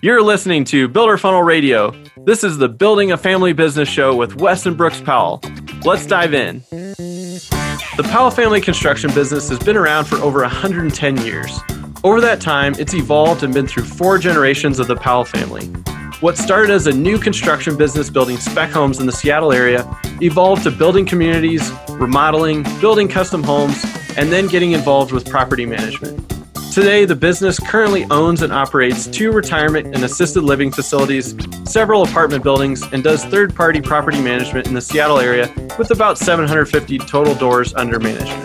You're listening to Builder Funnel Radio. This is the Building a Family Business show with Wes and Brooks Powell. Let's dive in. The Powell family construction business has been around for over 110 years. Over that time, it's evolved and been through four generations of the Powell family. What started as a new construction business building spec homes in the Seattle area evolved to building communities, remodeling, building custom homes, and then getting involved with property management. Today, the business currently owns and operates two retirement and assisted living facilities, several apartment buildings, and does third party property management in the Seattle area with about 750 total doors under management.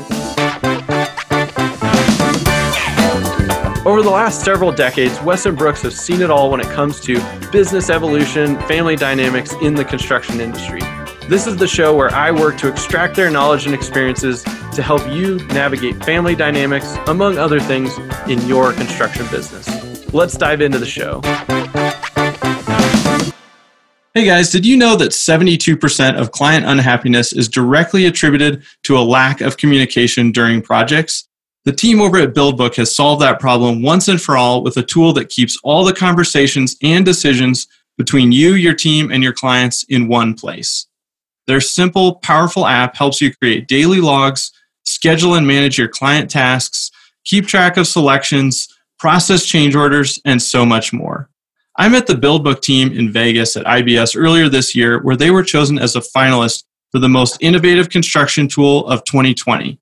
Over the last several decades, Wes and Brooks have seen it all when it comes to business evolution, family dynamics in the construction industry. This is the show where I work to extract their knowledge and experiences to help you navigate family dynamics, among other things, in your construction business. Let's dive into the show. Hey guys, did you know that 72% of client unhappiness is directly attributed to a lack of communication during projects? The team over at BuildBook has solved that problem once and for all with a tool that keeps all the conversations and decisions between you, your team, and your clients in one place. Their simple, powerful app helps you create daily logs schedule and manage your client tasks, keep track of selections, process change orders, and so much more. I met the BuildBook team in Vegas at IBS earlier this year, where they were chosen as a finalist for the most innovative construction tool of 2020,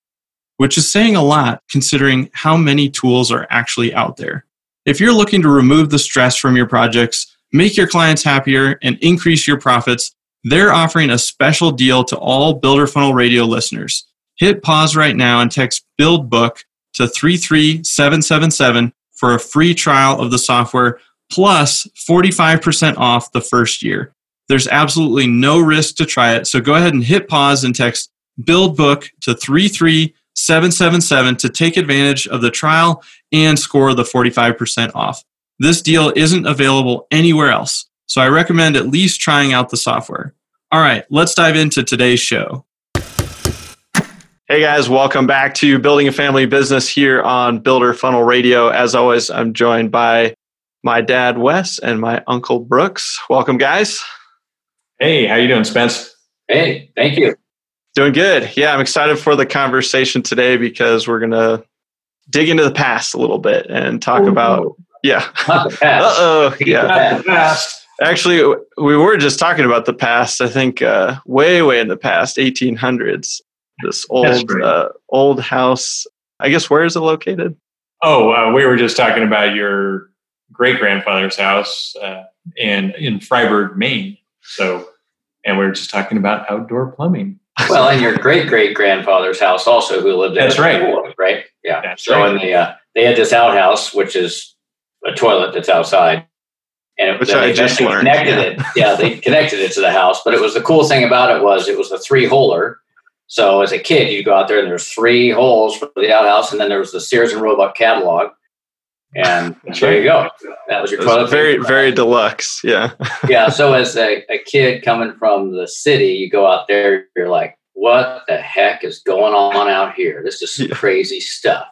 which is saying a lot considering how many tools are actually out there. If you're looking to remove the stress from your projects, make your clients happier, and increase your profits, they're offering a special deal to all Builder Funnel Radio listeners hit pause right now and text build book to 33777 for a free trial of the software plus 45% off the first year. There's absolutely no risk to try it. So go ahead and hit pause and text build book to 33777 to take advantage of the trial and score the 45% off. This deal isn't available anywhere else. So I recommend at least trying out the software. All right, let's dive into today's show. Hey guys, welcome back to Building a Family Business here on Builder Funnel Radio. As always, I'm joined by my dad Wes and my uncle Brooks. Welcome, guys. Hey, how you doing, Spence? Hey, thank you. Doing good. Yeah, I'm excited for the conversation today because we're gonna dig into the past a little bit and talk Ooh. about yeah. Uh oh. Yeah. Actually, we were just talking about the past. I think uh, way, way in the past, 1800s this old uh, old house. I guess where is it located? Oh, uh, we were just talking about your great grandfather's house uh, in in Fryeburg, Maine. So, and we were just talking about outdoor plumbing. Well, and your great great grandfather's house also, who lived there. That's right. Before, right? Yeah. That's so, right. in the uh, they had this outhouse, which is a toilet that's outside, and it, which I just learned. Connected yeah. it. Yeah, they connected it to the house. But it was the cool thing about it was it was a three holer so as a kid, you go out there and there's three holes for the outhouse, and then there was the Sears and Roebuck catalog, and there you go. That was your toilet. Very, very deluxe. Yeah. yeah. So as a, a kid coming from the city, you go out there, you're like, what the heck is going on out here? This is some yeah. crazy stuff.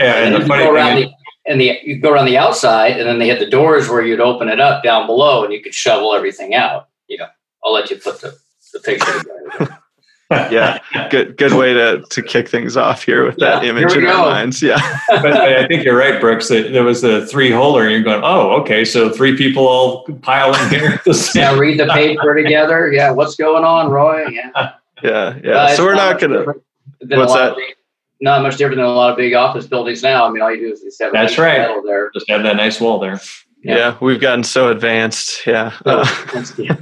Yeah, and, and the funny thing the, and the you go around the outside, and then they had the doors where you'd open it up down below, and you could shovel everything out. You know, I'll let you put the, the picture together yeah, good good way to to kick things off here with yeah, that image in our minds. Yeah, but, but, I think you're right, Brooks. That there was the three holer, and you're going, oh, okay, so three people all pile in here. yeah, read the paper together. Yeah, what's going on, Roy? Yeah, yeah, yeah. Uh, so we're not, gonna. What's that? Big, not much different than a lot of big office buildings now. I mean, all you do is just have that's right. There, just have that nice wall there. Yeah. yeah, we've gotten so advanced. Yeah. Uh, yeah.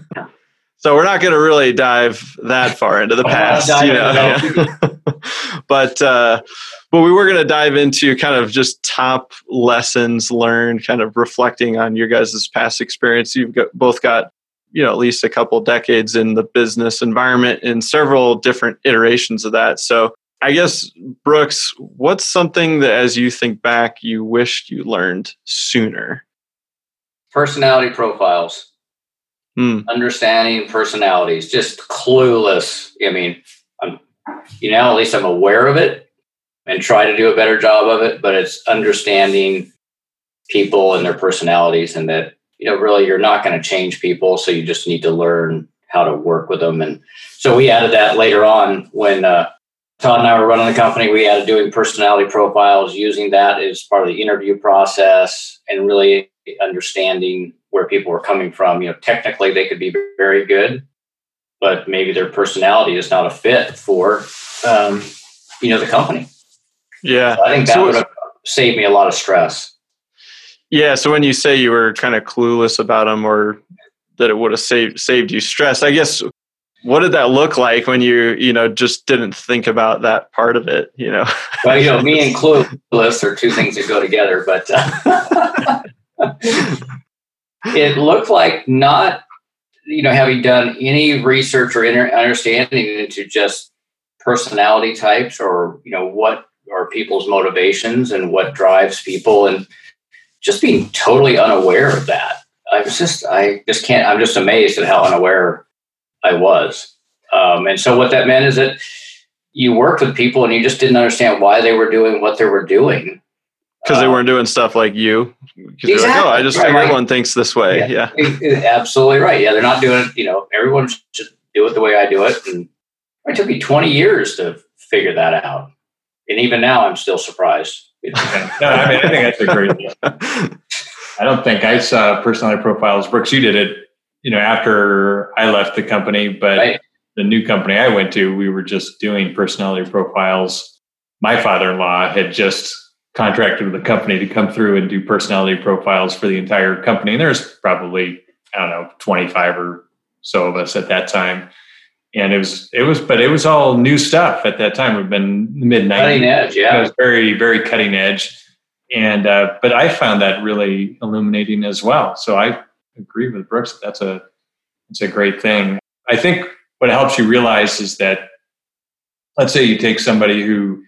So we're not going to really dive that far into the past, you know. Yeah. but uh, but we were going to dive into kind of just top lessons learned, kind of reflecting on your guys' past experience. You've got, both got you know at least a couple decades in the business environment in several different iterations of that. So I guess Brooks, what's something that as you think back you wished you learned sooner? Personality profiles mm. understanding personalities, just clueless. I mean, I'm, you know, at least I'm aware of it and try to do a better job of it, but it's understanding people and their personalities and that you know, really you're not going to change people. So you just need to learn how to work with them. And so we added that later on when uh, Todd and I were running the company. We added doing personality profiles, using that as part of the interview process, and really understanding where people were coming from. You know, technically they could be very good, but maybe their personality is not a fit for um, you know the company. Yeah, so I think that so would have saved me a lot of stress. Yeah. So when you say you were kind of clueless about them, or that it would have saved saved you stress, I guess what did that look like when you you know just didn't think about that part of it you know well you know me and clueless are two things that go together but uh, it looked like not you know having done any research or understanding into just personality types or you know what are people's motivations and what drives people and just being totally unaware of that. I was just i just can't i'm just amazed at how unaware i was. Um, and so what that meant is that you worked with people and you just didn't understand why they were doing what they were doing because they um, weren't doing stuff like you. Because exactly. like, oh, I just right, think everyone thinks this way. Yeah. yeah. absolutely right. Yeah, they're not doing it. You know, everyone should do it the way I do it. And it took me 20 years to figure that out. And even now, I'm still surprised. no, I mean, I think that's a great thing. I don't think I saw personality profiles. Brooks, you did it, you know, after I left the company, but right. the new company I went to, we were just doing personality profiles. My father-in-law had just contracted with a company to come through and do personality profiles for the entire company. And there's probably, I don't know, 25 or so of us at that time. And it was, it was, but it was all new stuff at that time. We've been mid 90s. Cutting edge, yeah. It was very, very cutting edge. And, uh, but I found that really illuminating as well. So I agree with Brooks. That's a, it's a great thing. I think what helps you realize is that, let's say you take somebody who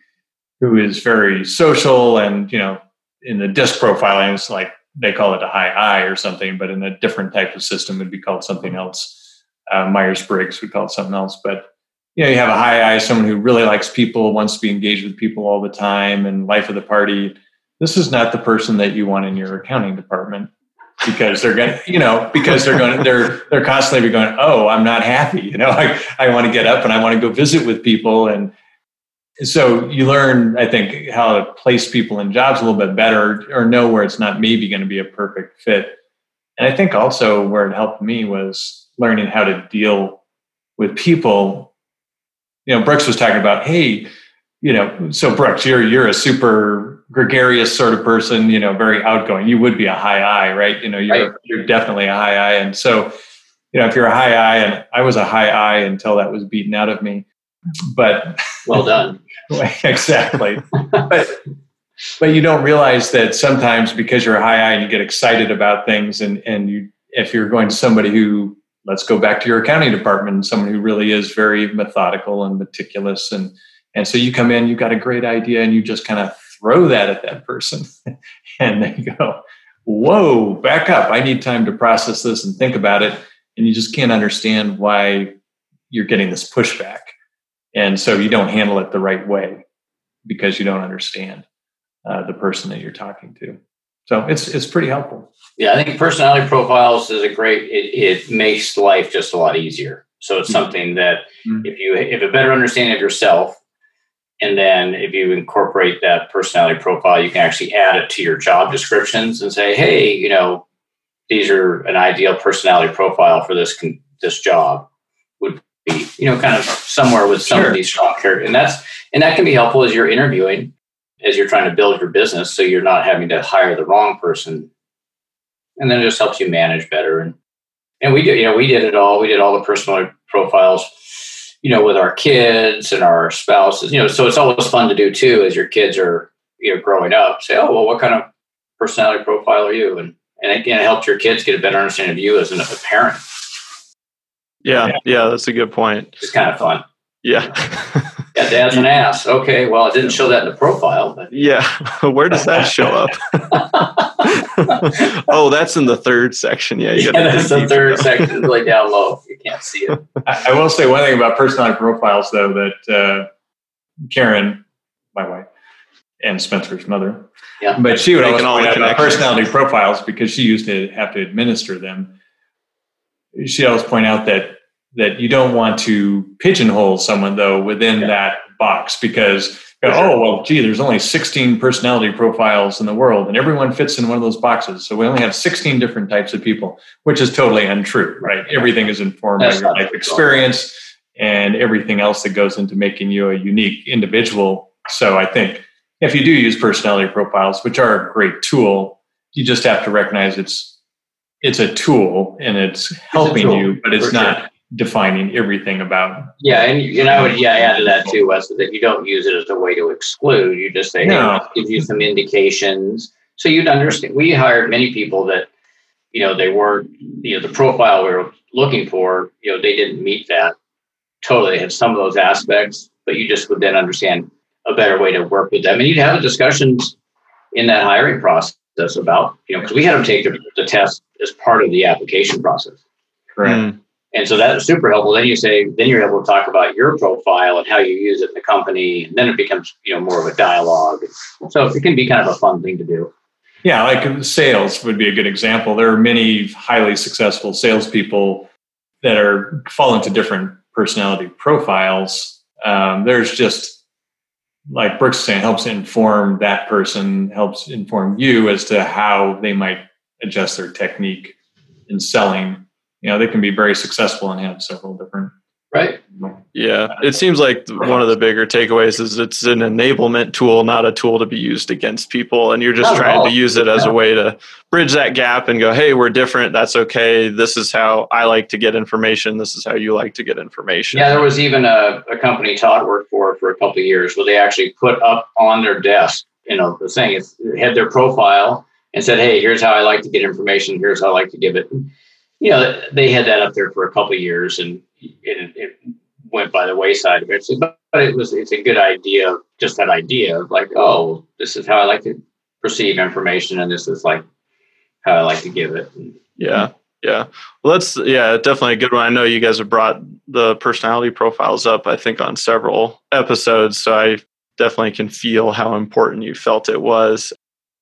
who is very social and you know in the disc profiling it's like they call it a high I or something, but in a different type of system it would be called something else. Uh, Myers Briggs would call it something else, but you know you have a high I, someone who really likes people, wants to be engaged with people all the time, and life of the party. This is not the person that you want in your accounting department because they're going to, you know, because they're going to, they're, they're constantly going, oh, I'm not happy. You know, I, I want to get up and I want to go visit with people and, so you learn, I think, how to place people in jobs a little bit better or know where it's not maybe going to be a perfect fit. And I think also where it helped me was learning how to deal with people. You know, Brooks was talking about, hey, you know, so Brooks, you're you're a super gregarious sort of person, you know, very outgoing. You would be a high I, right? You know, you're right. you're definitely a high I. And so, you know, if you're a high I and I was a high I until that was beaten out of me. But well done. exactly. but but you don't realize that sometimes because you're high I and you get excited about things and and you if you're going to somebody who let's go back to your accounting department someone who really is very methodical and meticulous and and so you come in you've got a great idea and you just kind of throw that at that person and they go whoa back up. I need time to process this and think about it. And you just can't understand why you're getting this pushback and so you don't handle it the right way because you don't understand uh, the person that you're talking to so it's it's pretty helpful yeah i think personality profiles is a great it, it makes life just a lot easier so it's mm-hmm. something that mm-hmm. if you have a better understanding of yourself and then if you incorporate that personality profile you can actually add it to your job descriptions and say hey you know these are an ideal personality profile for this this job you know, kind of somewhere with some sure. of these strong characters. And that's and that can be helpful as you're interviewing, as you're trying to build your business, so you're not having to hire the wrong person. And then it just helps you manage better. And and we did, you know, we did it all. We did all the personal profiles, you know, with our kids and our spouses. You know, so it's always fun to do too as your kids are you know growing up. Say, oh well, what kind of personality profile are you? And and again, it helps your kids get a better understanding of you as an, a parent. Yeah, yeah, that's a good point. It's kind of fun. Yeah. yeah, dad's an ass. Okay, well, it didn't show that in the profile. But. Yeah, where does that show up? oh, that's in the third section. Yeah, you yeah that's the third section, like down low. You can't see it. I, I, will say one thing about personality profiles, though, that uh, Karen, my wife, and Spencer's mother. Yeah. But she would always all point the out about personality profiles because she used to have to administer them. She always point out that that you don't want to pigeonhole someone though within Yeah. that box because you know, oh, sure. oh well gee there's only 16 personality profiles in the world and everyone fits in one of those boxes so we only have 16 different types of people which is totally untrue right everything is informed That's by your life true at all. experience and everything else that goes into making you a unique individual so i think if you do use personality profiles which are a great tool you just have to recognize it's it's a tool and it's helping tool, you but it's for sure. not defining everything about Yeah, and and I would yeah add to that too, Wes, that you don't use it as a way to exclude. You just say, No. let's give you some indications, so you'd understand. We hired many people that, you know, they weren't, you know, the profile we were looking for, you know, they didn't meet that. Totally, they had some of those aspects, but you just would then understand a better way to work with them, and you'd have the discussions in that hiring process about, you know, because we had them take the, the test as part of the application process. correct Mm. And so that's super helpful. Then you say, then you're able to talk about your profile and how you use it in the company. And then it becomes, you know, more of a dialogue. So it can be kind of a fun thing to do. Yeah, like sales would be a good example. There are many highly successful salespeople that are fall into different personality profiles. Um, there's just like Brooks is saying, helps inform that person, helps inform you as to how they might adjust their technique in selling. You know, they can be very successful and have several different. Right. Yeah, it seems like one of the bigger takeaways is it's an enablement tool, not a tool to be used against people. And you're just Not trying to use it as Yeah. a way to bridge that gap and go, hey, we're different. That's okay. This is how I like to get information. This is how you like to get information. Yeah, there was even a, a company Todd worked for for a couple of years where they actually put up on their desk, you know, the thing is had their profile and said, Hey, here's how I like to get information. Here's how I like to give it. You know, they had that up there for a couple years and it, it went by the wayside eventually. But, but it was it's a good idea, just that idea of like, oh, this is how I like to perceive information and this is like how I like to give it. Yeah. Yeah. Well, that's, yeah, definitely a good one. I know you guys have brought the personality profiles up, I think, on several episodes. So I definitely can feel how important you felt it was.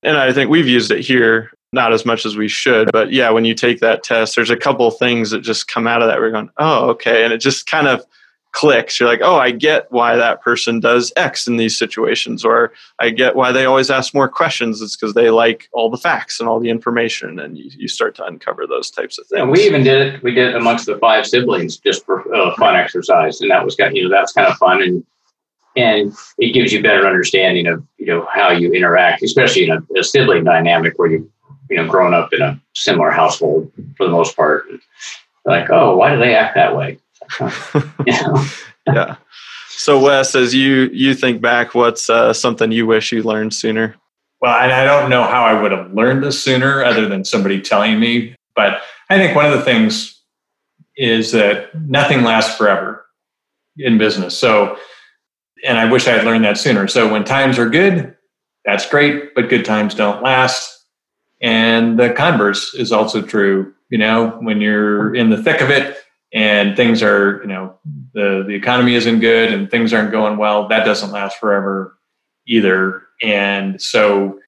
And I think we've used it here, not as much as we should. But yeah, when you take that test, there's a couple of things that just come out of that. We're going, oh, okay. And it just kind of clicks. You're like, oh, I get why that person does X in these situations, or I get why they always ask more questions. It's because they like all the facts and all the information, and you, you start to uncover those types of things. And we even did it. We did it amongst the five siblings just for a fun exercise, and that was kind. You know, that's kind of fun, and and it gives you better understanding of you know how you interact, especially in a, a sibling dynamic where you you know grown up in a similar household for the most part. Like, oh, why do they act that way? You know? yeah. So Wes, as you you think back, what's uh, something you wish you learned sooner? Well, and I don't know how I would have learned this sooner other than somebody telling me. But I think one of the things is that nothing lasts forever in business. So, and I wish I had learned that sooner. So when times are good, that's great, but good times don't last. And the converse is also true. You know, when you're in the thick of it and things are, you know, the, the economy isn't good and things aren't going well, that doesn't last forever either. And so,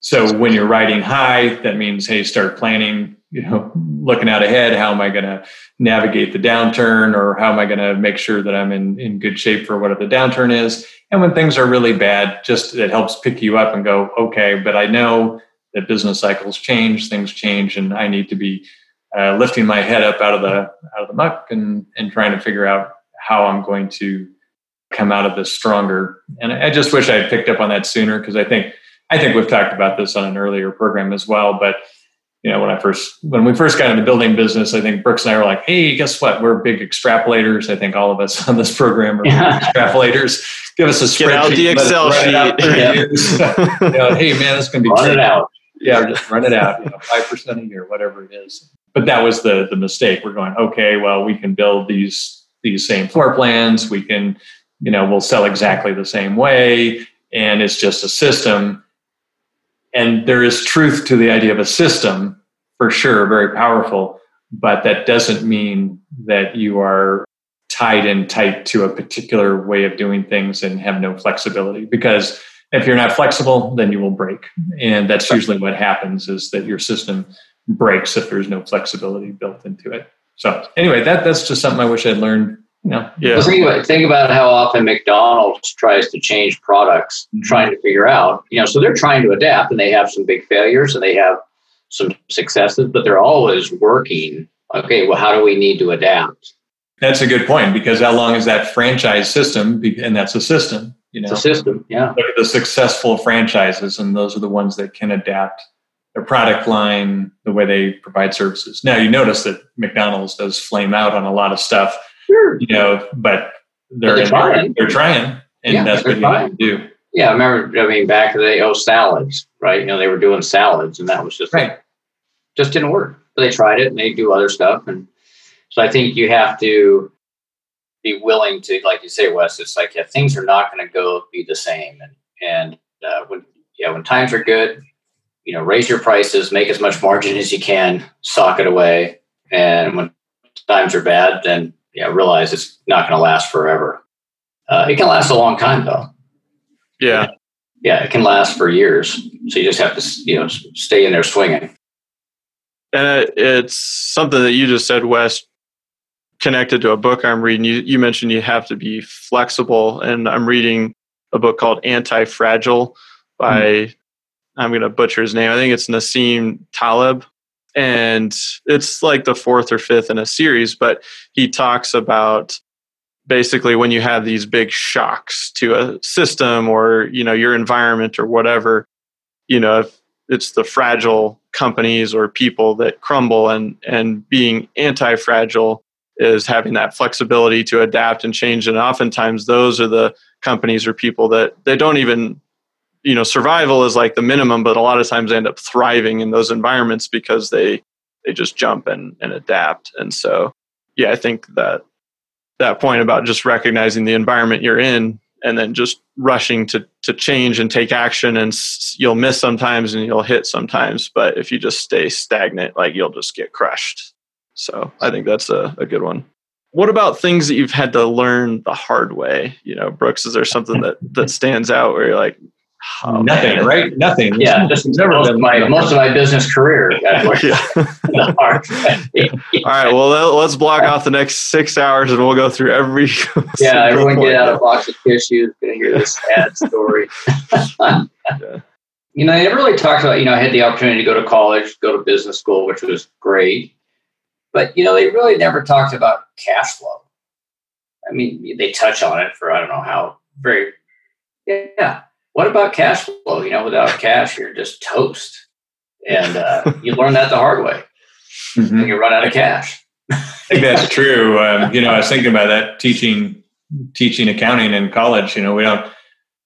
so when you're riding high, that means, hey, start planning, you know, looking out ahead. How am I going to navigate the downturn or how am I going to make sure that I'm in, in good shape for whatever the downturn is? And when things are really bad, just it helps pick you up and go, okay, but I know that business cycles change, things change, and I need to be uh, lifting my head up out of the out of the muck and and trying to figure out how I'm going to come out of this stronger. And I just wish I had picked up on that sooner because I think I think we've talked about this on an earlier program as well. But you know, when I first when we first got into building business, I think Brooks and I were like, "Hey, guess what? We're big extrapolators." I think all of us on this program are Yeah. extrapolators. Give us a spreadsheet. Get out the Excel run it out sheet. Yeah. you. Know, hey, man, this to be Run it out. Yeah, just run it out. You know, five percent a year, whatever it is. But that was the the mistake. We're going, okay, well, we can build these these same floor plans. We can, you know, we'll sell exactly the same way, and it's just a system. And there is truth to the idea of a system, for sure, very powerful. But that doesn't mean that you are tied in tight to a particular way of doing things and have no flexibility because If you're not flexible, then you will break. And that's usually what happens is that your system breaks if there's no flexibility built into it. So anyway, that that's just something I wish I'd learned. You know, yeah. Well, think about think about how often McDonald's tries to change products, mm-hmm. trying to figure out. You know, so they're trying to adapt, and they have some big failures, and they have some successes, but they're always working. Okay, well, how do we need to adapt? That's a good point because how long is that franchise system? And that's a system. You know, it's a system. Yeah. Look at the successful franchises, and those are the ones that can adapt their product line, the way they provide services. Now, you notice that McDonald's does flame out on a lot of stuff, sure. you know, but they're, they're trying. They're trying, and yeah, that's what you do. Yeah, I remember. I mean, back in the day, oh, salads, right? You know, they were doing salads, and that was just right. just didn't work. But they tried it, and they do other stuff, and so I think you have to be willing to, like you say, Wes. It's like yeah, things are not going to go be the same, and and uh, when yeah, when times are good, you know, raise your prices, make as much margin as you can, sock it away. And when times are bad, then yeah, realize it's not going to last forever. Uh, it can last a long time though. Yeah. Yeah, it can last for years. So you just have to, you know, stay in there swinging. And it's something that you just said, Wes, connected to a book I'm reading. You, you mentioned you have to be flexible, and I'm reading a book called Anti Fragile by mm. I'm going to butcher his name. I think it's Nassim Taleb. And it's like the fourth or fifth in a series, but he talks about basically when you have these big shocks to a system or, you know, your environment or whatever, you know, if it's the fragile companies or people that crumble and, and being anti-fragile is having that flexibility to adapt and change. And oftentimes those are the companies or people that they don't even you know survival is like the minimum but a lot of times they end up thriving in those environments because they they just jump and, and adapt. And so yeah i think that that point about just recognizing the environment you're in and then just rushing to to change and take action and s- you'll miss sometimes and you'll hit sometimes but if you just stay stagnant like you'll just get crushed. So i think that's a, a good one. What about things that you've had to learn the hard way? You know brooks is there something that that stands out where you're like Oh, Nothing, man. right? Nothing. Yeah, just most of my most of my business career. yeah. All right. Well, let's block off the next six hours, and we'll go through every. yeah, everyone get out a box of tissues. Gonna hear this sad story. yeah. You know, I never really talked about. You know, I had the opportunity to go to college, go to business school, which was great. But you know, they really never talked about cash flow. I mean, they touch on it for I don't know how very. Yeah, what about cash flow? You know, without cash, you're just toast. And uh, you learn that the hard way. Mm-hmm. you run out of cash. I think that's true. Um, you know, I was thinking about that teaching teaching accounting in college. You know, we don't.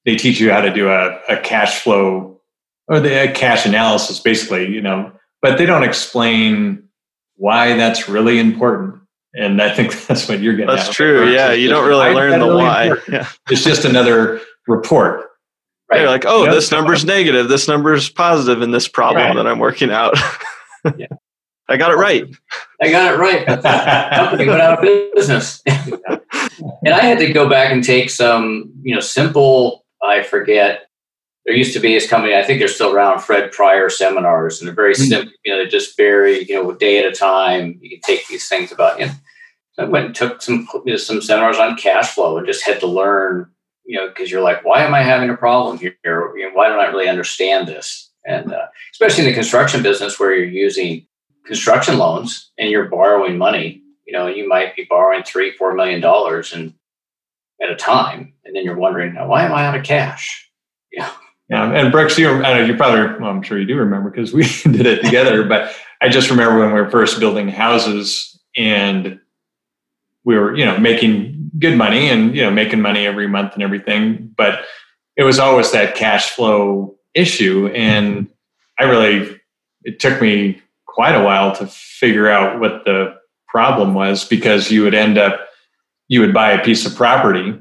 They teach you how to do a, a cash flow or the cash analysis, basically. You know, but they don't explain why that's really important. And I think that's what you're getting. That's true. Yeah, you don't really learn the really why. Yeah. It's just another report Right. You're like, oh, yep. this number's negative. This number's positive in this problem right. that I'm working out. yeah. I got it right. I got it right. company went out of business. and I had to go back and take some, you know, simple, I forget, there used to be this company, I think they're still around, Fred Pryor seminars, and they're very mm-hmm. simple, you know, they're just very, you know, a day at a time. You can take these things about, you know. So I went and took some, you know, some seminars on cash flow and just had to learn you know, because you're like, why am I having a problem here? You know, why don't I really understand this? And uh, especially in the construction business where you're using construction loans and you're borrowing money, you know, you might be borrowing three, four million dollars and at a time, and then you're wondering, why am I out of cash? Yeah. Yeah, and Brooks, you, I know you probably, well, I'm sure you do remember because we did it together. but I just remember when we were first building houses, and we were, you know, making good money and you know making money every month and everything but it was always that cash flow issue. And i really it took me quite a while to figure out what the problem was because you would end up you would buy a piece of property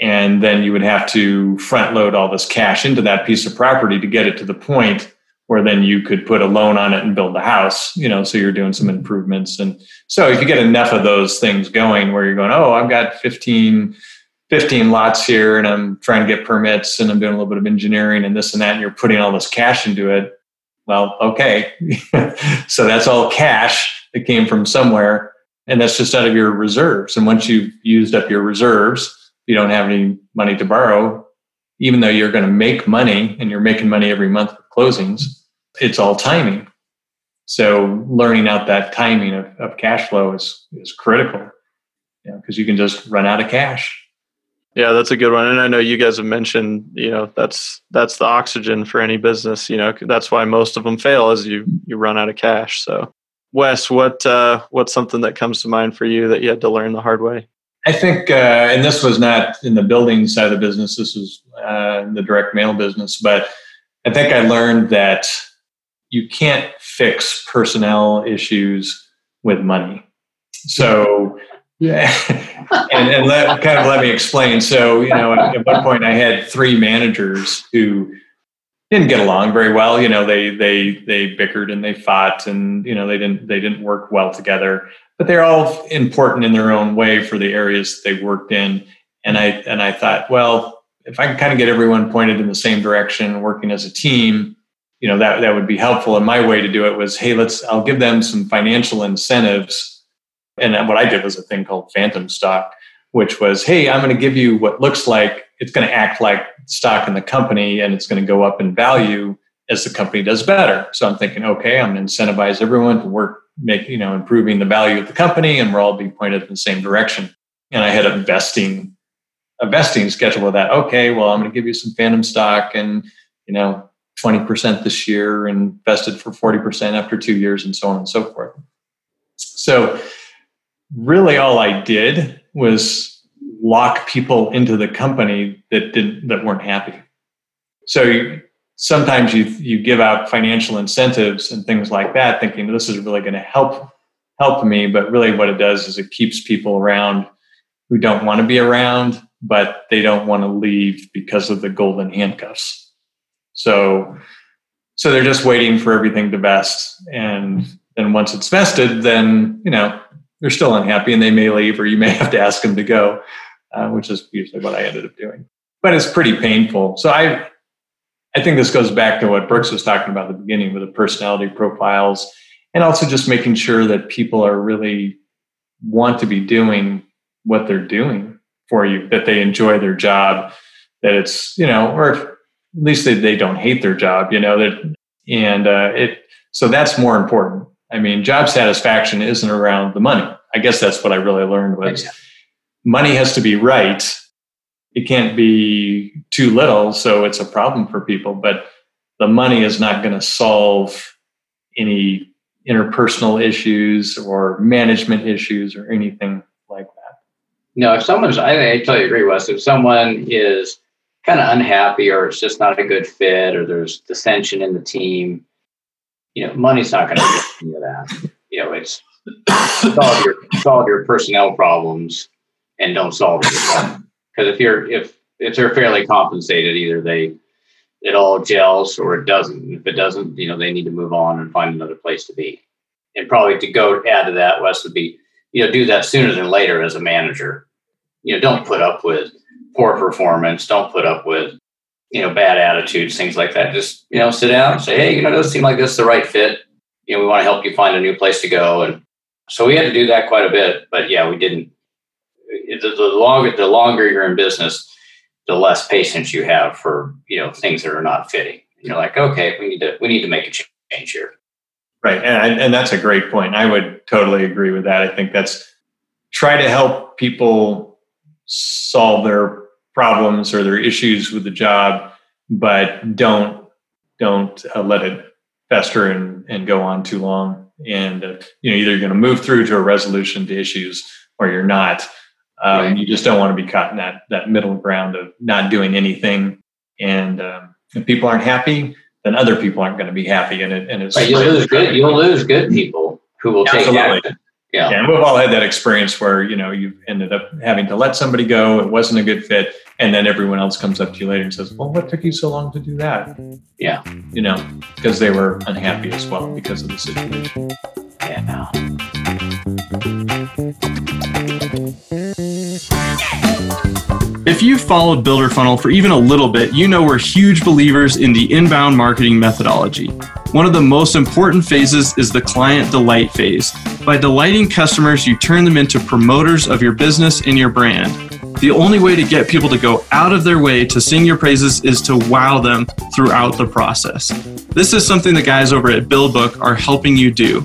and then you would have to front load all this cash into that piece of property to get it to the point where then you could put a loan on it and build the house, you know, so you're doing some improvements. And so if you get enough of those things going where you're going, oh, I've got 15 15 lots here and I'm trying to get permits and I'm doing a little bit of engineering and this and that, and you're putting all this cash into it. Well, okay. so that's all cash that came from somewhere. And that's just out of your reserves. And once you've used up your reserves, you don't have any money to borrow, even though you're going to make money and you're making money every month with closings, it's all timing. So learning out that timing of, of cash flow is, is critical because you, know, you can just run out of cash. Yeah, that's a good one. And I know you guys have mentioned, you know, that's that's the oxygen for any business. You know, that's why most of them fail is you you run out of cash. So, Wes, what uh, what's something that comes to mind for you that you had to learn the hard way? I think, uh, and this was not in the building side of the business. This was uh, in the direct mail business, but I think I learned that you can't fix personnel issues with money. So yeah, and, and let, kind of let me explain. So, you know, at, at one point I had three managers who didn't get along very well. You know, they they they bickered and they fought, and you know they didn't they didn't work well together. But they're all important in their own way for the areas they worked in. And I and I thought, well, if I can kind of get everyone pointed in the same direction, working as a team, you know, that that would be helpful. And my way to do it was, hey, let's I'll give them some financial incentives and what I did was a thing called phantom stock, which was, hey, I'm going to give you what looks like it's going to act like stock in the company and it's going to go up in value as the company does better. So I'm thinking, okay, I'm going to incentivize everyone to work, make, you know, improving the value of the company and we're all being pointed in the same direction. And I had a vesting, a vesting schedule of that. Okay, well, I'm going to give you some phantom stock and, you know, 20% this year and vested for 40% after two years and so on and so forth. So really all I did was lock people into the company that didn't that weren't happy. So you, sometimes you you give out financial incentives and things like that, thinking this is really going to help help me. But really, what it does is it keeps people around who don't want to be around, but they don't want to leave because of the golden handcuffs. So so they're just waiting for everything to vest, and then once it's vested, then you know they're still unhappy and they may leave or you may have to ask them to go, uh, which is usually what I ended up doing. But it's pretty painful. So I, I think this goes back to what Brooks was talking about at the beginning with the personality profiles and also just making sure that people are really want to be doing what they're doing for you, that they enjoy their job, that it's, you know, or at least they, they don't hate their job, you know, that, and uh, it, so that's more important I mean, job satisfaction isn't around the money. I guess that's what I really learned was yeah. money has to be right. It can't be too little, so it's a problem for people. But the money is not going to solve any interpersonal issues or management issues or anything like that. No, if someone's, I, I totally agree, Wes. If someone is kind of unhappy or it's just not a good fit or there's dissension in the team, you know, money's not going to get any of that. You know, it's solve your solve your personnel problems and don't solve it because if you're if if they're fairly compensated, either they it all gels or it doesn't. If it doesn't, you know, they need to move on and find another place to be. And probably to go add to that, Wes would be, you know, do that sooner than later as a manager. You know, don't put up with poor performance. Don't put up with you know, bad attitudes, things like that. Just, you know, sit down and say, hey, you know, it doesn't seem like this is the right fit. You know, we want to help you find a new place to go. And so we had to do that quite a bit. But yeah, we didn't. The, the longer the longer you're in business, the less patience you have for you know things that are not fitting. You're like, okay, we need to we need to make a change here. Right, and and that's a great point. I would totally agree with that. I think that's try to help people solve their problems or their issues with the job, but don't don't uh, let it fester and, and go on too long. And uh, you know, either you're going to move through to a resolution to issues or you're not. Um, right. You just don't want to be caught in that that middle ground of not doing anything. And um, if people aren't happy, then other people aren't going to be happy. And it and it's right, you'll lose good. You'll lose good people who will Absolutely. take action. Yeah. yeah. And we've all had that experience where, you know, you ended up having to let somebody go. It wasn't a good fit. And then everyone else comes up to you later and says, well, what took you so long to do that? Yeah. You know, because they were unhappy as well because of the situation. Yeah. If you've followed Builder Funnel for even a little bit, you know we're huge believers in the inbound marketing methodology. One of the most important phases is the client delight phase. By delighting customers, you turn them into promoters of your business and your brand. The only way to get people to go out of their way to sing your praises is to wow them throughout the process. This is something the guys over at BuildBook are helping you do.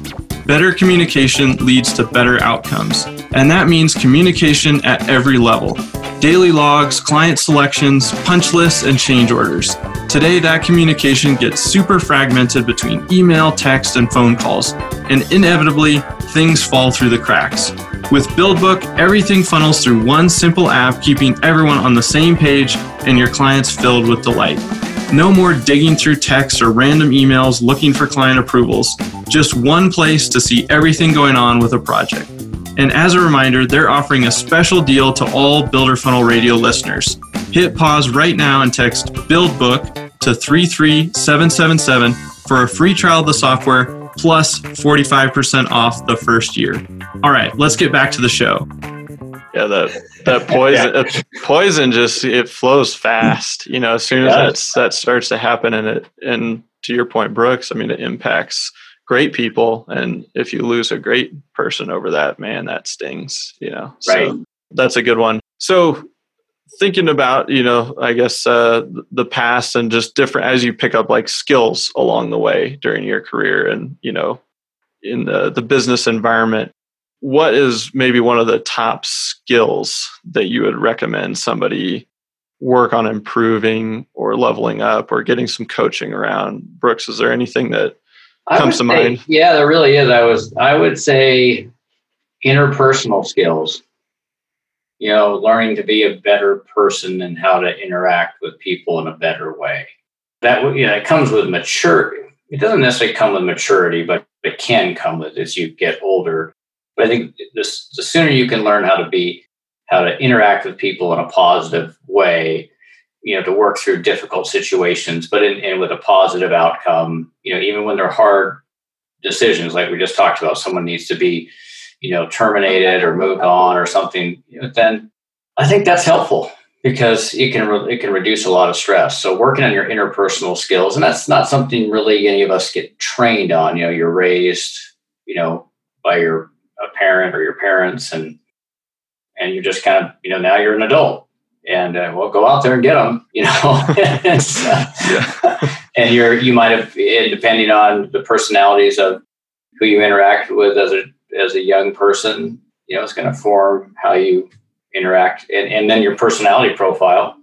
Better communication leads to better outcomes, and that means communication at every level daily logs, client selections, punch lists, and change orders. Today, that communication gets super fragmented between email, text, and phone calls, and inevitably, things fall through the cracks. With BuildBook, everything funnels through one simple app, keeping everyone on the same page and your clients filled with delight. No more digging through texts or random emails looking for client approvals. Just one place to see everything going on with a project. And as a reminder, they're offering a special deal to all Builder Funnel Radio listeners. Hit pause right now and text BuildBook to 33777 for a free trial of the software plus 45% off the first year. All right, let's get back to the show. Yeah, that that poison yeah. poison just it flows fast. You know, as soon as that that starts to happen, and it and to your point, Brooks, I mean, it impacts great people and if you lose a great person over that man that stings you know right. so that's a good one so thinking about you know i guess uh, the past and just different as you pick up like skills along the way during your career and you know in the, the business environment what is maybe one of the top skills that you would recommend somebody work on improving or leveling up or getting some coaching around brooks is there anything that comes to say, mind? Yeah, there really is. I was I would say interpersonal skills. You know, learning to be a better person and how to interact with people in a better way. That you know, it comes with maturity. It doesn't necessarily come with maturity, but it can come with as you get older. But I think this, the sooner you can learn how to be, how to interact with people in a positive way, you know to work through difficult situations but in, in with a positive outcome you know even when they're hard decisions like we just talked about someone needs to be you know terminated or moved on or something you know, then i think that's helpful because it can re- it can reduce a lot of stress. So working on your interpersonal skills and that's not something really any of us get trained on you know you're raised you know by your a parent or your parents and and you're just kind of you know now you're an adult and uh, well, go out there and get them, you know. and, yeah. and you're you might have, depending on the personalities of who you interact with as a as a young person, you know, it's going to form how you interact, and, and then your personality profile,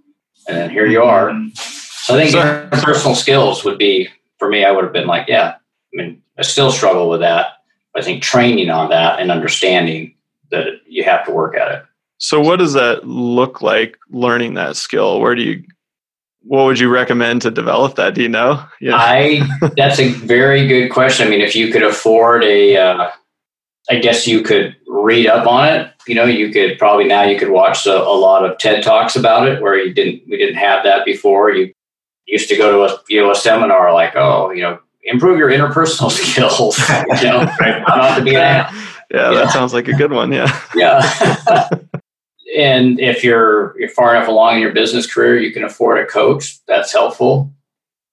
and then here you are. So I think so, personal skills would be for me. I would have been like, yeah. I mean, I still struggle with that. I think training on that and understanding that you have to work at it. So what does that look like learning that skill? Where do you what would you recommend to develop that? Do you know? Yeah. I that's a very good question. I mean, if you could afford a, uh, I guess you could read up on it. You know, you could probably now you could watch a, a, lot of TED talks about it, where you didn't we didn't have that before. You used to go to a you know a seminar like, oh, you know, improve your interpersonal skills. you know, not to be an ass. yeah, that sounds like a good one. Yeah. Yeah and if you're you're far enough along in your business career, you can afford a coach. That's helpful.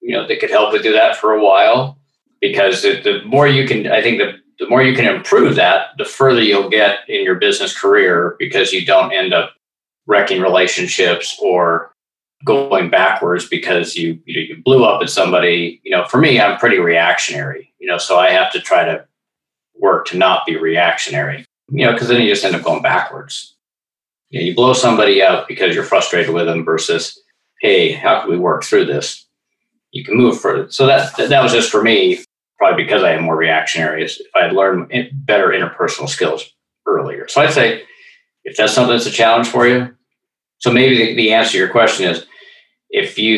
You know, they could help with do that for a while because the, the more you can, I think the the more you can improve that, the further you'll get in your business career because you don't end up wrecking relationships or going backwards because you you, know, you blew up at somebody. You know, for me, I'm pretty reactionary. You know, so I have to try to work to not be reactionary. You know, because then you just end up going backwards you, know, you blow somebody up because you're frustrated with them versus, hey, how can we work through this? You can move further. So that that was just for me, probably because I am more reactionary. If I had learned better interpersonal skills earlier, so I'd say if that's something that's a challenge for you. So maybe the, the answer to your question is, if you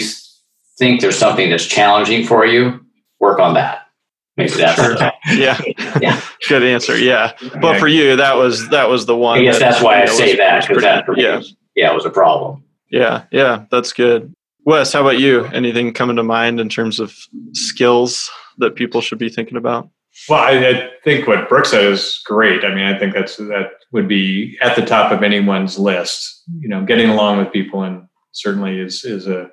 think there's something that's challenging for you, work on that. Maybe that's sure. yeah. yeah. Good answer. Yeah. But for you, that was that was the one. I guess that, that's why I say that because that for yeah. Was, yeah, it was a problem. Yeah, yeah, that's good. Wes, how about you? Anything coming to mind in terms of skills that people should be thinking about? Well, I, I, think what Brooks said is great. I mean, I think that's that would be at the top of anyone's list. You know, getting along with people and certainly is is a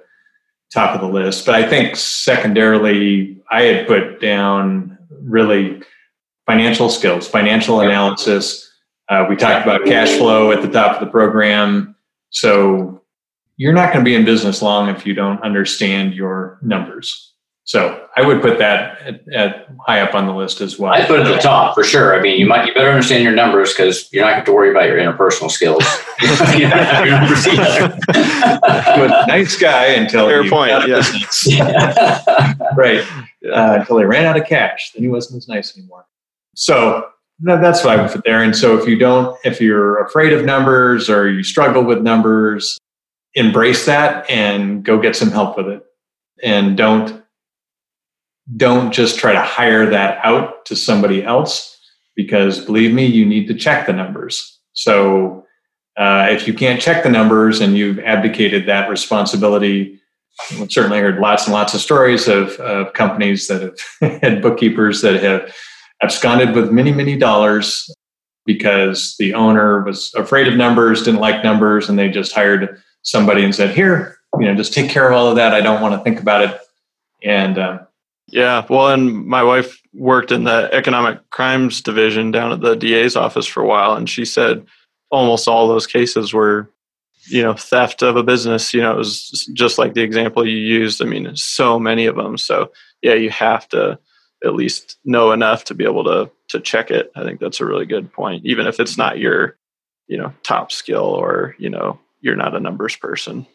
top of the list. But I think secondarily, I had put down really financial skills, financial analysis. Uh, we talked about cash flow at the top of the program. So you're not going to be in business long if you don't understand your numbers. So I would put that at, at high up on the list as well. I put it at the top for sure. I mean, you might you better understand your numbers because you're not going to worry about your interpersonal skills. you nice guy until fair point. Yeah. yeah. right. Uh, until he ran out of cash, then he wasn't as nice anymore. So that's why I would put there. And so if you don't, if you're afraid of numbers or you struggle with numbers, embrace that and go get some help with it, and don't don't just try to hire that out to somebody else because believe me, you need to check the numbers. So uh, if you can't check the numbers and you've abdicated that responsibility, we've certainly heard lots and lots of stories of, of companies that have had bookkeepers that have absconded with many, many dollars because the owner was afraid of numbers, didn't like numbers, and they just hired somebody and said, "Here, you know, just take care of all of that. I don't want to think about it." And um, yeah, well, and my wife worked in the economic crimes division down at the DA's office for a while, and she said almost all those cases were, you know, theft of a business. You know, it was just like the example you used. I mean, so many of them. So yeah, you have to at least know enough to be able to to check it. I think that's a really good point, even if it's not your, you know, top skill or you know you're not a numbers person.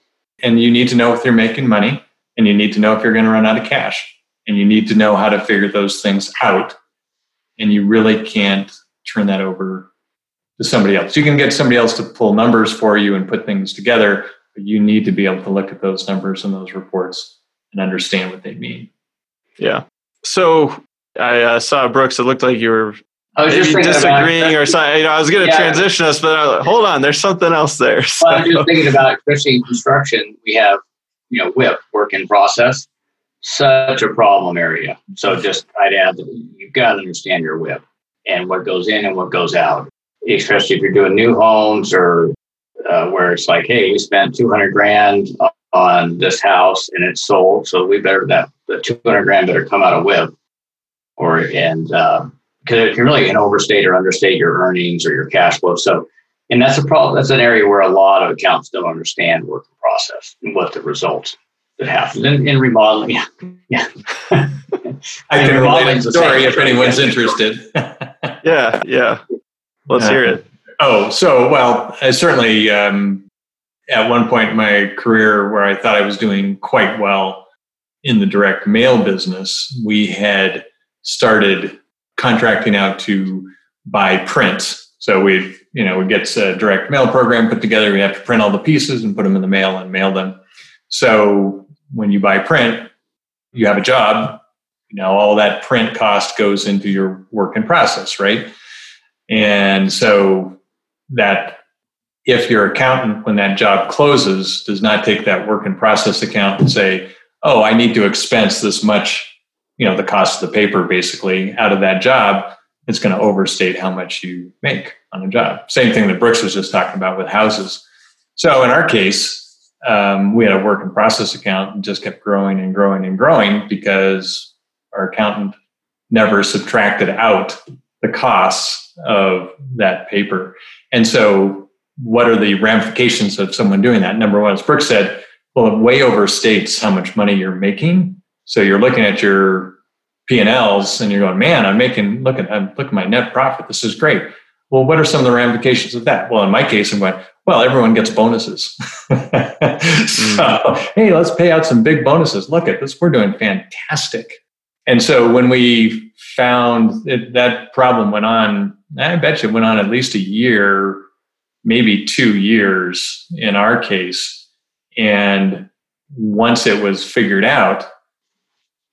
And you need to know if you're making money, and you need to know if you're going to run out of cash and you need to know how to figure those things out. And you really can't turn that over to somebody else. You can get somebody else to pull numbers for you and put things together, but you need to be able to look at those numbers and those reports and understand what they mean. Yeah. So I uh, saw Brooks. It looked like you were I was maybe just disagreeing or something. You know, I was going to yeah. transition us, but like, hold on, there's something else there. So. Well, I'm just thinking about, especially in construction, we have you know WIP, work in process, such a problem area. So just I'd add that you've got to understand your WIP and what goes in and what goes out, especially if you're doing new homes or uh, where it's like, hey, you spent 200 grand on this house and it's sold, so we better that the 200 grand better come out of WIP, or and because uh, can really can overstate or understate your earnings or your cash flow. So, and that's a problem. That's an area where a lot of accounts don't understand work process and what the results that happens in, in remodeling. Yeah. I can relate the story if anyone's interested. yeah, yeah. Let's hear it. Oh, so well, I certainly um, at one point in my career where I thought I was doing quite well in the direct mail business, we had started contracting out to buy print. So we, you know, we get a direct mail program put together. We have to print all the pieces and put them in the mail and mail them. So when you buy print, you have a job. Know, all that print cost goes into your work in process, right? And so that if your accountant, when that job closes, does not take that work in process account and say, oh, I need to expense this much, you know, the cost of the paper basically out of that job, it's going to overstate how much you make on a job. Same thing that Brooks was just talking about with houses. So in our case, um, we had a work in process account and just kept growing and growing and growing because our accountant never subtracted out the costs of that paper. And so, what are the ramifications of someone doing that? Number one, as Brooks said, well, it way overstates how much money you're making. So you're looking at your P and Ls and you're going, man, I'm making look at I'm looking at my net profit. This is great. Well, what are some of the ramifications of that? Well, in my case, I'm going, well, everyone gets bonuses. so, mm. hey, let's pay out some big bonuses. Look at this, we're doing fantastic. And so when we found it, that problem went on, I bet you it went on at least a year, maybe two years in our case. And once it was figured out,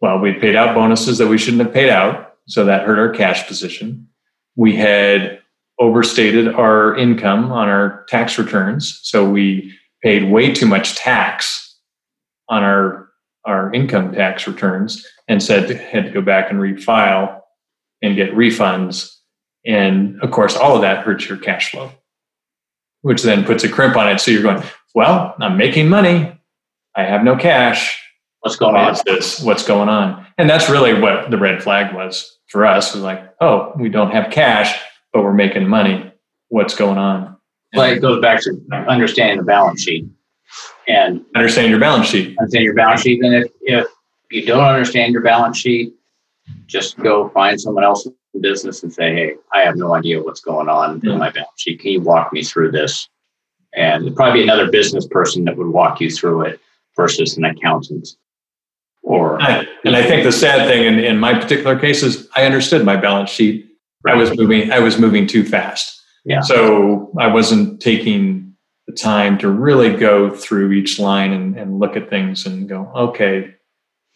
well, we paid out bonuses that we shouldn't have paid out. So that hurt our cash position. We had overstated our income on our tax returns. So we paid way too much tax on our our income tax returns and said had to go back and refile and get refunds. And of course, all of that hurts your cash flow, which then puts a crimp on it. So you're going, well, I'm making money. I have no cash. What's going on? What's this? What's going on? And that's really what the red flag was for us. Was like, oh, we don't have cash, but we're making money. What's going on? Well, it goes back to understanding the balance sheet and understand your balance sheet. Understand your balance sheet. And if, if you don't understand your balance sheet, just go find someone else in business and say, Hey, I have no idea what's going on in my balance sheet. Can you walk me through this? And probably be another business person that would walk you through it versus an accountant. Or and I think the sad thing in, in my particular case is I understood my balance sheet. I was moving I was moving too fast. Yeah. So I wasn't taking the time to really go through each line and, and look at things and go, okay,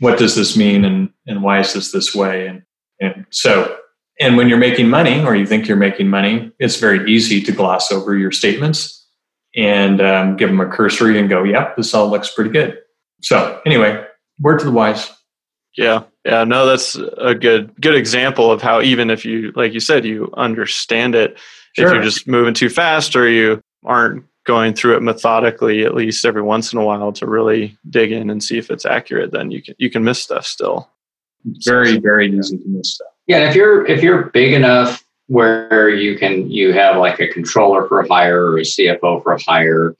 what does this mean and, and why is this this way? And, and so, and when you're making money or you think you're making money, it's very easy to gloss over your statements and um, give them a cursory and go, yep, this all looks pretty good. So anyway, word to the wise. Yeah. Yeah. No, that's a good, good example of how even if you, like you said, you understand it, sure. if you're just moving too fast or you aren't going through it methodically at least every once in a while to really dig in and see if it's accurate then you can you can miss stuff still very very easy to miss stuff yeah if you're if you're big enough where you can you have like a controller for a hire or a cfo for a hire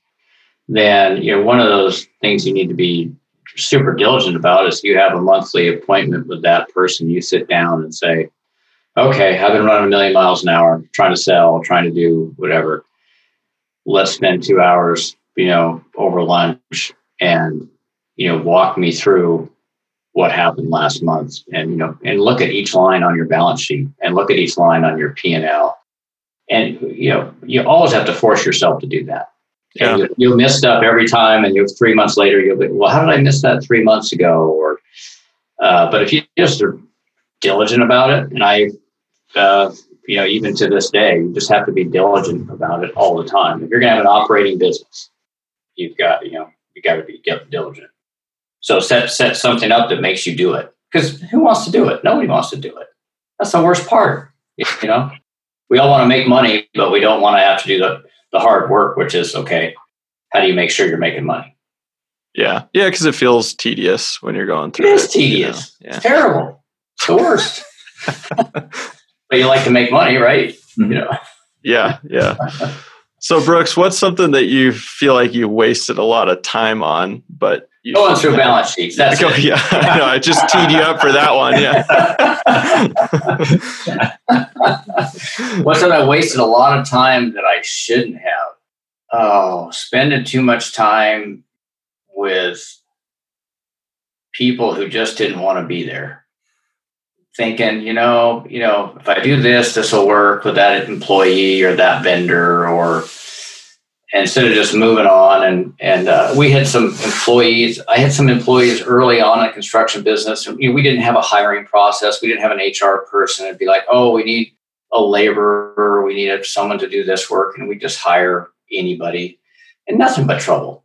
then you know one of those things you need to be super diligent about is you have a monthly appointment with that person you sit down and say okay i've been running a million miles an hour trying to sell trying to do whatever let's spend two hours, you know, over lunch and, you know, walk me through what happened last month and, you know, and look at each line on your balance sheet and look at each line on your P&L. And, you know, you always have to force yourself to do that. Yeah. You, you'll miss stuff every time and you three months later, you'll be, well, how did I miss that three months ago? Or, uh, but if you just are diligent about it, and I, uh, you know, even to this day, you just have to be diligent about it all the time. If you're going to have an operating business, you've got, you know, you got to be get diligent. So set set something up that makes you do it. Because who wants to do it? Nobody wants to do it. That's the worst part. You know, we all want to make money, but we don't want to have to do the the hard work, which is okay. How do you make sure you're making money? Yeah, yeah, because it feels tedious when you're going through. It is it, tedious. You know? yeah. It's terrible. It's the worst. but you like to make money, right? Mm-hmm. You know. Yeah, yeah. So Brooks, what's something that you feel like you wasted a lot of time on, but you going through balance sheets? That's go, yeah. I know. I just teed you up for that one. Yeah. what's that? I wasted a lot of time that I shouldn't have. Oh, spending too much time with people who just didn't want to be there thinking, you know, you know, if I do this, this will work with that employee or that vendor, or instead of just moving on. And and uh, we had some employees. I had some employees early on in construction business. You know, we didn't have a hiring process. We didn't have an HR person. It'd be like, oh, we need a laborer. We need someone to do this work, and we just hire anybody, and nothing but trouble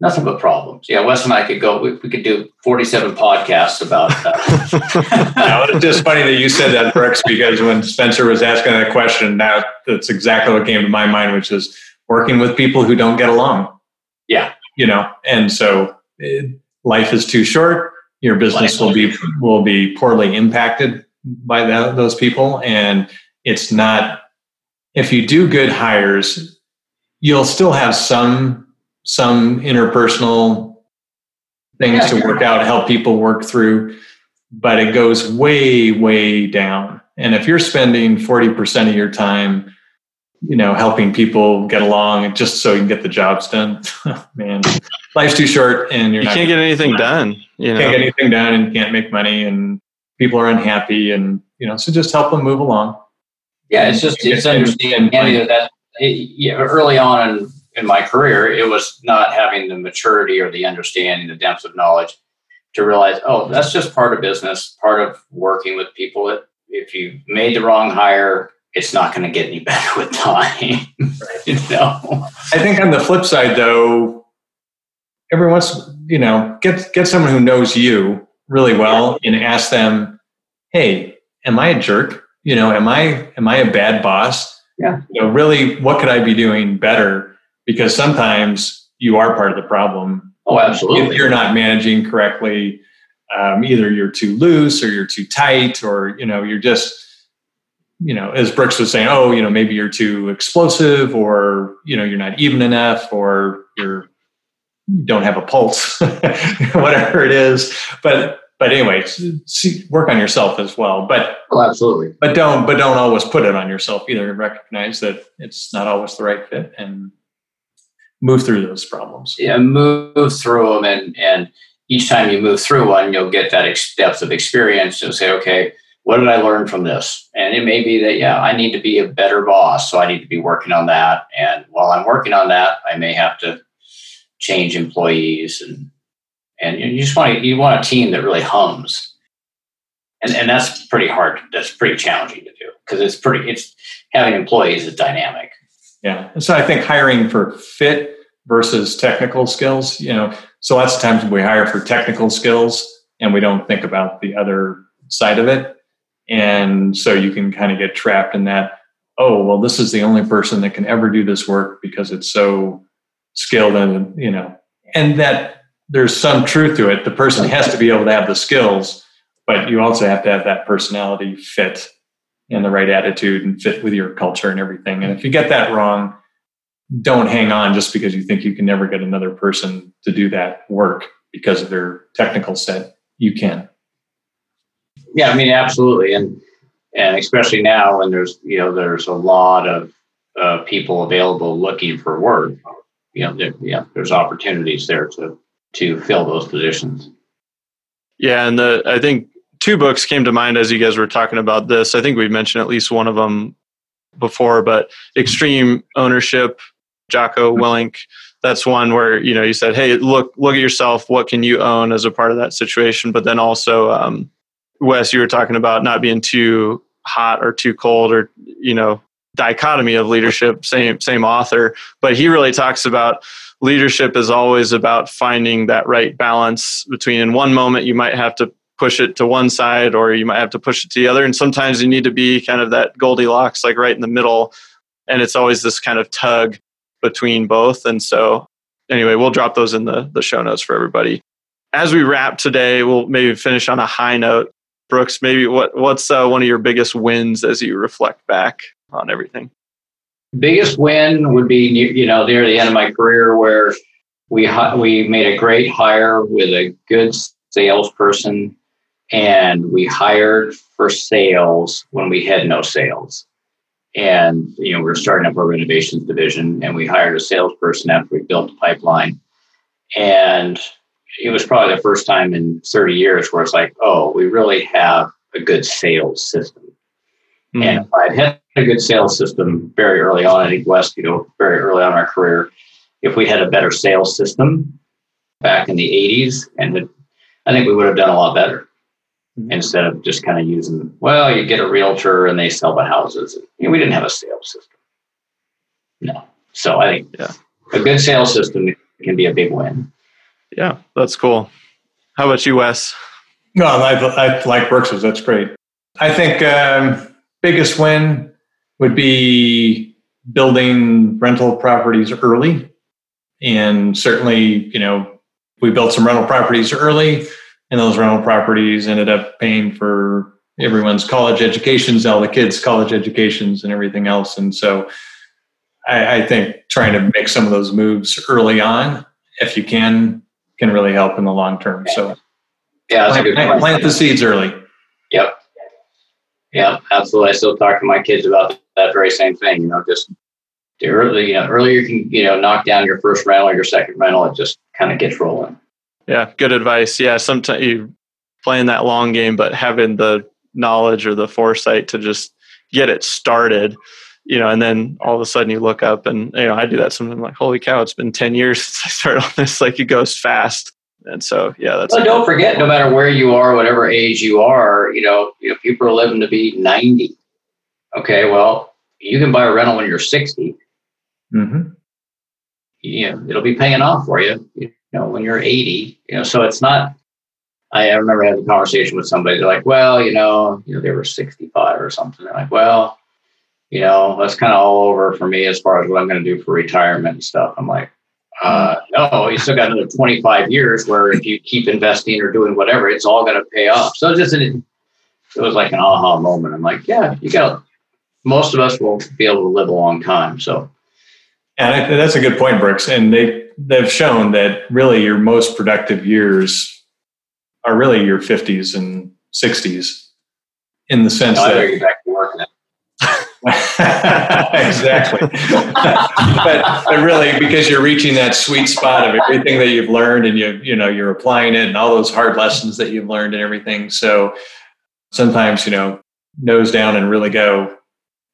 nothing but problems. Yeah, Wes and I could go. We, we could do forty-seven podcasts about that. now, it's just funny that you said that, Brooks, because when Spencer was asking that question, now that's exactly what came to my mind, which is working with people who don't get along. Yeah, you know, and so it, eh, life is too short. Your business will be will be poorly impacted by that, those people, and it's not. If you do good hires, you'll still have some some interpersonal things yeah, to work out, help people work through, but it goes way, way down. And if you're spending 40% of your time, you know, helping people get along just so you can get the jobs done, man, life's too short and you're you can't get anything done. You know? can't get anything done and can't make money and people are unhappy and, you know, so just help them move along. Yeah, it's just, it's understanding that it, yeah, early on in in my career, it was not having the maturity or the understanding, the depth of knowledge to realize, oh, that's just part of business, part of working with people. If you made the wrong hire, it's not going to get any better with time. Right. you know? I think on the flip side, though, every once you know, get get someone who knows you really well and ask them, "Hey, am I a jerk? You know, am I am I a bad boss? Yeah. You know, really, what could I be doing better? Because sometimes you are part of the problem. Oh, absolutely. If you're not managing correctly, um, either you're too loose or you're too tight, or you know, you're just you know, as Brooks was saying, oh, you know, maybe you're too explosive, or you know, you're not even enough, or you're you don't have a pulse, whatever it is. But but anyway, see, work on yourself as well. But oh, absolutely. But don't but don't always put it on yourself either. Recognize that it's not always the right fit and move through those problems. Yeah, move through them, and and each time you move through one, you'll get that ex- depth of experience. You'll say, okay, what did I learn from this? And it may be that yeah, I need to be a better boss, so I need to be working on that. And while I'm working on that, I may have to change employees and and you just want to, you want a team that really hums and and that's pretty hard that's pretty challenging to do because it's pretty it's having employees is dynamic yeah and so i think hiring for fit versus technical skills you know so lots of times we hire for technical skills and we don't think about the other side of it and so you can kind of get trapped in that oh well this is the only person that can ever do this work because it's so skilled and you know and that there's some truth to it. The person has to be able to have the skills but you also have to have that personality fit and the right attitude and fit with your culture and everything. And if you get that wrong don't hang on just because you think you can never get another person to do that work because of their technical set. You can yeah i mean absolutely and and especially now when there's you know there's a lot of uh, people available looking for work you know, there, yeah, there's opportunities there to to fill those positions. Yeah, and the I think two books came to mind as you guys were talking about this. I think we've mentioned at least one of them before, but Extreme Ownership, Jocko Willink. That's one where you know you said, "Hey, look, look at yourself. What can you own as a part of that situation?" But then also, um, Wes, you were talking about not being too hot or too cold, or you know, dichotomy of leadership same same author but he really talks about leadership is always about finding that right balance between in one moment you might have to push it to one side or you might have to push it to the other and sometimes you need to be kind of that goldilocks like right in the middle and it's always this kind of tug between both and so anyway we'll drop those in the, the show notes for everybody. As we wrap today we'll maybe finish on a high note brooks maybe what what's uh, one of your biggest wins as you reflect back on everything? Biggest win would be you know near the end of my career where we we made a great hire with a good salesperson, and we hired for sales when we had no sales. And you know we were starting up our renovations division, and we hired a salesperson after we built the pipeline. And it was probably the first time in 30 years where it's like, oh, we really have a good sales system. Mm-hmm. And if I had a good sales system very early on, I think Wes, you know, very early on in our career, if we had a better sales system back in the 80s, and I think we would have done a lot better mm-hmm. instead of just kind of using, well, you get a realtor and they sell the houses. You know, we didn't have a sales system. No. So I think yeah. a good sales system can be a big win. Yeah, that's cool. How about you, Wes? No, I, I like Brooks's. That's great. I think um, biggest win would be building rental properties early. And certainly, you know, we built some rental properties early, and those rental properties ended up paying for everyone's college educations, all the kids' college educations, and everything else. And so I, I think trying to make some of those moves early on, if you can, can really help in the long term. So yeah, plant, plant the seeds early. Yep. Yeah, absolutely. I still talk to my kids about that very same thing. You know, just the early, you know, earlier you can, you know, knock down your first rental or your second rental, it just kind of gets rolling. Yeah, good advice. Yeah, sometimes you playing that long game, but having the knowledge or the foresight to just get it started, you know, and then all of a sudden you look up and you know, I do that sometimes like, holy cow, it's been ten years since I started on this. Like it goes fast. And so, yeah, that's. Well, don't forget, no matter where you are, whatever age you are, you know, you know, people are living to be ninety. Okay, well, you can buy a rental when you're 60 mm-hmm. You know, it'll be paying off for you. You know, when you're eighty. You know, so it's not. I remember having a conversation with somebody. They're like, "Well, you know, you know, they were 65 or something." They're like, "Well, you know, that's kind of all over for me as far as what I'm going to do for retirement and stuff." I'm like, uh, "No, you still got another 25 years where if you keep investing or doing whatever, it's all going to pay off." So just an, it was like an aha moment. I'm like, "Yeah, you got." Most of us will be able to live a long time. So, and I, that's a good point, Brooks. And they they've shown that really your most productive years are really your 50s and 60s in the sense that back to work now. exactly. but, but really, because you're reaching that sweet spot of everything that you've learned, and you you know you're applying it, and all those hard lessons that you've learned, and everything. So sometimes you know nose down and really go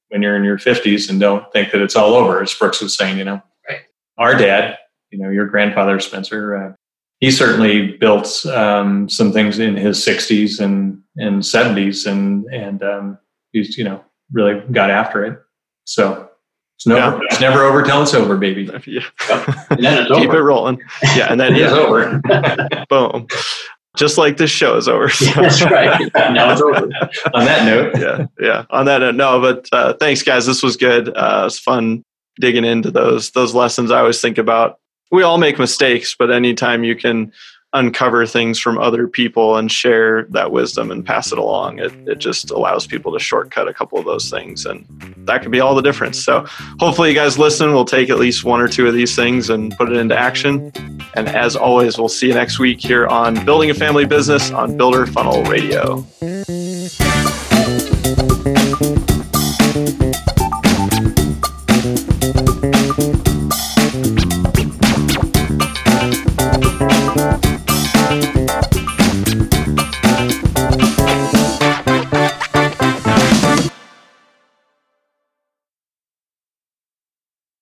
when you're in your 50s, and don't think that it's all over. As Brooks was saying, you know, right. our dad, you know, your grandfather Spencer, uh, he certainly built um, some things in his 60s and and 70s, and and um, he's you know really got after it. So it's never yeah. it's never over till it's over, baby. Yeah. Yep. Keep it rolling. Yeah, and then it's over. Boom. Just like this show is over. So. That's right. Now it's over. On that note, yeah, yeah. On that note, no, but uh, thanks, guys. This was good. Uh, it's fun digging into those those lessons. I always think about we all make mistakes, but anytime you can uncover things from other people and share that wisdom and pass it along, it, it just allows people to shortcut a couple of those things. And that could be all the difference. So hopefully you guys listen. We'll take at least one or two of these things and put it into action. And as always, we'll see you next week here on Building a Family Business on Builder Funnel Radio.